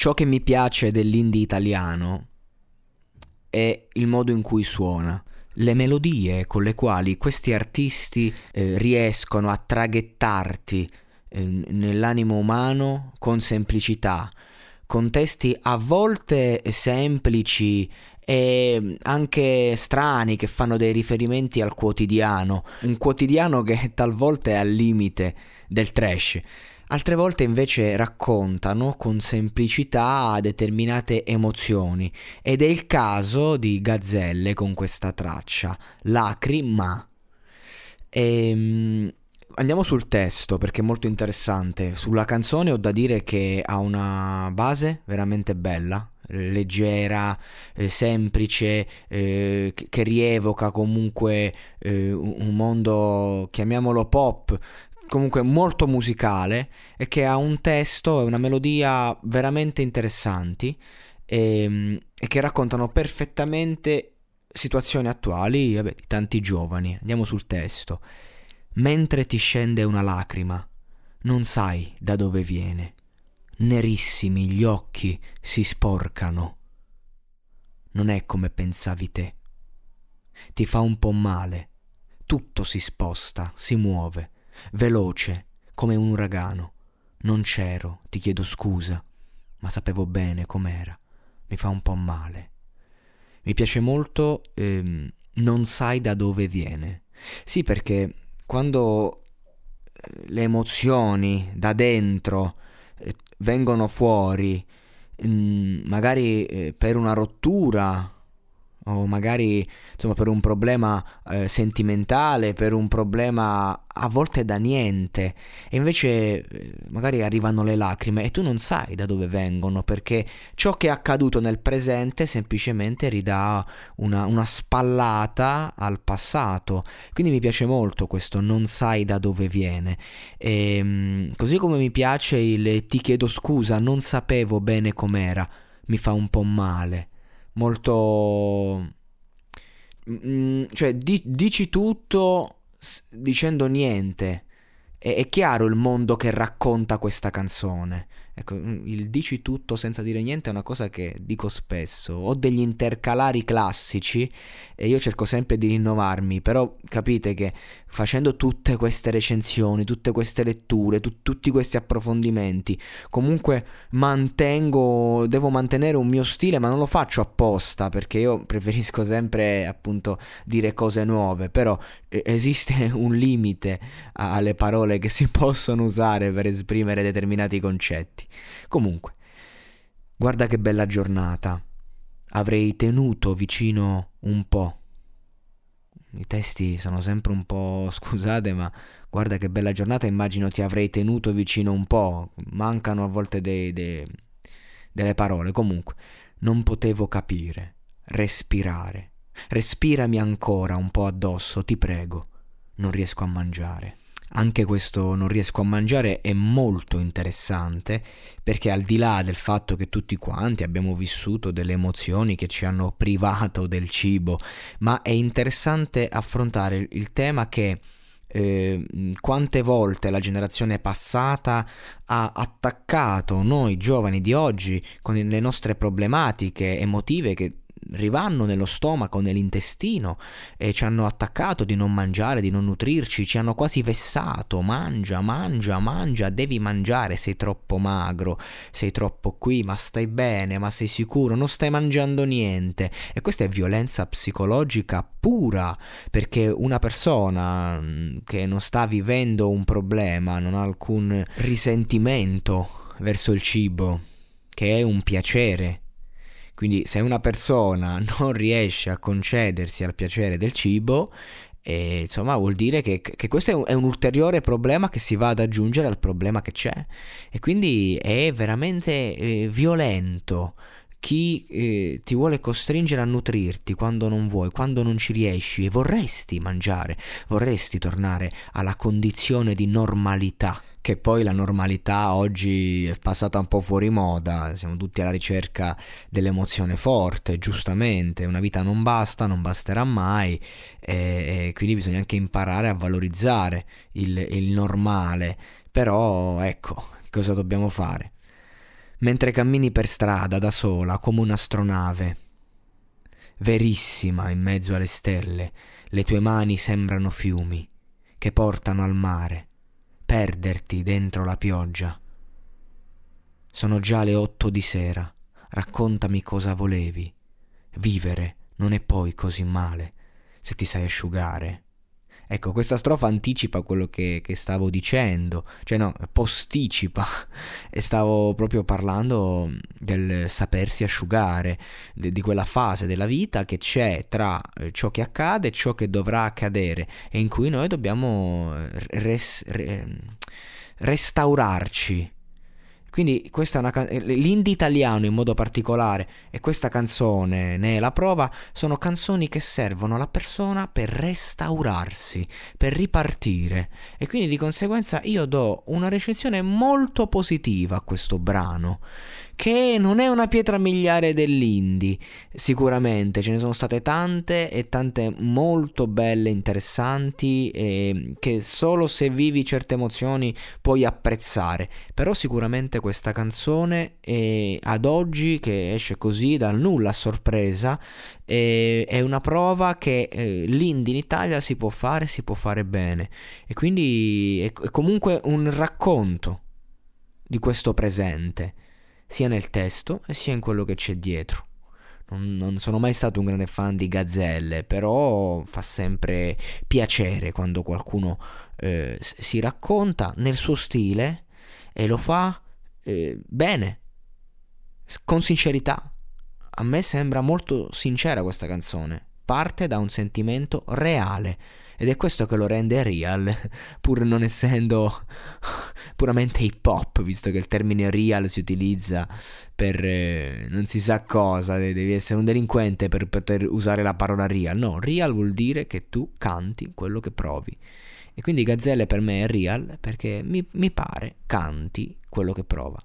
Ciò che mi piace dell'indie italiano è il modo in cui suona le melodie con le quali questi artisti eh, riescono a traghettarti eh, nell'animo umano con semplicità, con testi a volte semplici e anche strani che fanno dei riferimenti al quotidiano, un quotidiano che talvolta è al limite del trash. Altre volte invece raccontano con semplicità determinate emozioni ed è il caso di Gazzelle con questa traccia, Lacrima. E, ehm, andiamo sul testo perché è molto interessante. Sulla canzone ho da dire che ha una base veramente bella, leggera, eh, semplice, eh, che rievoca comunque eh, un mondo, chiamiamolo pop, comunque molto musicale e che ha un testo e una melodia veramente interessanti e, ehm, e che raccontano perfettamente situazioni attuali vabbè, di tanti giovani. Andiamo sul testo. Mentre ti scende una lacrima, non sai da dove viene. Nerissimi gli occhi si sporcano. Non è come pensavi te. Ti fa un po' male. Tutto si sposta, si muove veloce, come un uragano. Non c'ero, ti chiedo scusa, ma sapevo bene com'era. Mi fa un po' male. Mi piace molto ehm, non sai da dove viene. Sì, perché quando eh, le emozioni da dentro eh, vengono fuori, mh, mm, magari eh, per una rottura o magari insomma per un problema eh, sentimentale, per un problema a volte da niente. E invece eh, magari arrivano le lacrime e tu non sai da dove vengono perché ciò che è accaduto nel presente semplicemente ridà una, una spallata al passato. Quindi mi piace molto questo non sai da dove viene. E, ehm, così come mi piace il ti chiedo scusa non sapevo bene com'era mi fa un po' male molto... Mm, cioè, di- dici tutto dicendo niente. È, è chiaro il mondo che racconta questa canzone. Ecco, mm, il dici tutto senza dire niente è una cosa che dico spesso. Ho degli intercalari classici e io cerco sempre di rinnovarmi, però capite che facendo tutte queste recensioni, tutte queste letture, tu, tutti questi approfondimenti, comunque mantengo, devo mantenere un mio stile, ma non lo faccio apposta perché io preferisco sempre appunto dire cose nuove, però eh, esiste un limite alle parole che si possono usare per esprimere determinati concetti. Comunque, guarda che bella giornata. Avrei tenuto vicino un po'. I testi sono sempre un po'... scusate, ma guarda che bella giornata, immagino ti avrei tenuto vicino un po'. Mancano a volte dei, dei, delle parole. Comunque, non potevo capire, respirare. Respirami ancora un po' addosso, ti prego. Non riesco a mangiare. Anche questo non riesco a mangiare è molto interessante perché al di là del fatto che tutti quanti abbiamo vissuto delle emozioni che ci hanno privato del cibo, ma è interessante affrontare il tema che eh, quante volte la generazione passata ha attaccato noi giovani di oggi con le nostre problematiche emotive che rivanno nello stomaco, nell'intestino e ci hanno attaccato di non mangiare, di non nutrirci, ci hanno quasi vessato, mangia, mangia, mangia, devi mangiare, sei troppo magro, sei troppo qui, ma stai bene, ma sei sicuro, non stai mangiando niente. E questa è violenza psicologica pura, perché una persona mm, che non sta vivendo un problema, non ha alcun risentimento verso il cibo, che è un piacere, quindi se una persona non riesce a concedersi al piacere del cibo, eh, insomma vuol dire che, che questo è un, è un, ulteriore problema che si va ad aggiungere al problema che c'è. E quindi è veramente eh, violento chi eh, ti vuole costringere a nutrirti quando non vuoi, quando non ci riesci e vorresti mangiare, vorresti tornare alla condizione di normalità che poi la normalità oggi è passata un po' fuori moda, siamo tutti alla ricerca dell'emozione forte, giustamente, una vita non basta, non basterà mai e, e quindi bisogna anche imparare a valorizzare il, il normale, però ecco, cosa dobbiamo fare? mentre cammini per strada da sola come un'astronave. Verissima in mezzo alle stelle, le tue mani sembrano fiumi che portano al mare, perderti dentro la pioggia. Sono già le otto di sera, raccontami cosa volevi. Vivere non è poi così male se ti sai asciugare. Ecco, questa strofa anticipa quello che, che, stavo dicendo, cioè no, posticipa, e stavo proprio parlando del sapersi asciugare, de, di quella fase della vita che c'è tra eh, ciò che accade e ciò che dovrà accadere, e in cui noi dobbiamo res, re, restaurarci quindi questa è una can- l'indie italiano in modo particolare e questa canzone ne è la prova, sono canzoni che servono alla persona per restaurarsi, per ripartire. E quindi di conseguenza io do una recensione molto positiva a questo brano che non è una pietra miliare dell'indie, sicuramente. Ce ne sono state tante e tante molto belle, interessanti, e che solo se vivi certe emozioni puoi apprezzare, però sicuramente questa canzone è, ad oggi che esce così dal nulla a sorpresa è, è una prova che eh, l'indie in Italia si può fare, si può fare bene. E quindi è, è comunque un racconto di questo presente sia nel testo sia in quello che c'è dietro. Non, non, sono mai stato un grande fan di gazzelle, però fa sempre piacere quando qualcuno eh, si racconta nel suo stile e lo fa eh, bene, con sincerità. A me sembra molto sincera questa canzone, parte da un sentimento reale ed è questo che lo rende real, pur non essendo puramente hip hop, visto che il termine real si utilizza per eh, non si sa cosa, devi essere un delinquente per poter usare la parola real. No, real vuol dire che tu canti quello che provi. E quindi Gazzelle per me è real perché mi, mi pare canti quello che prova.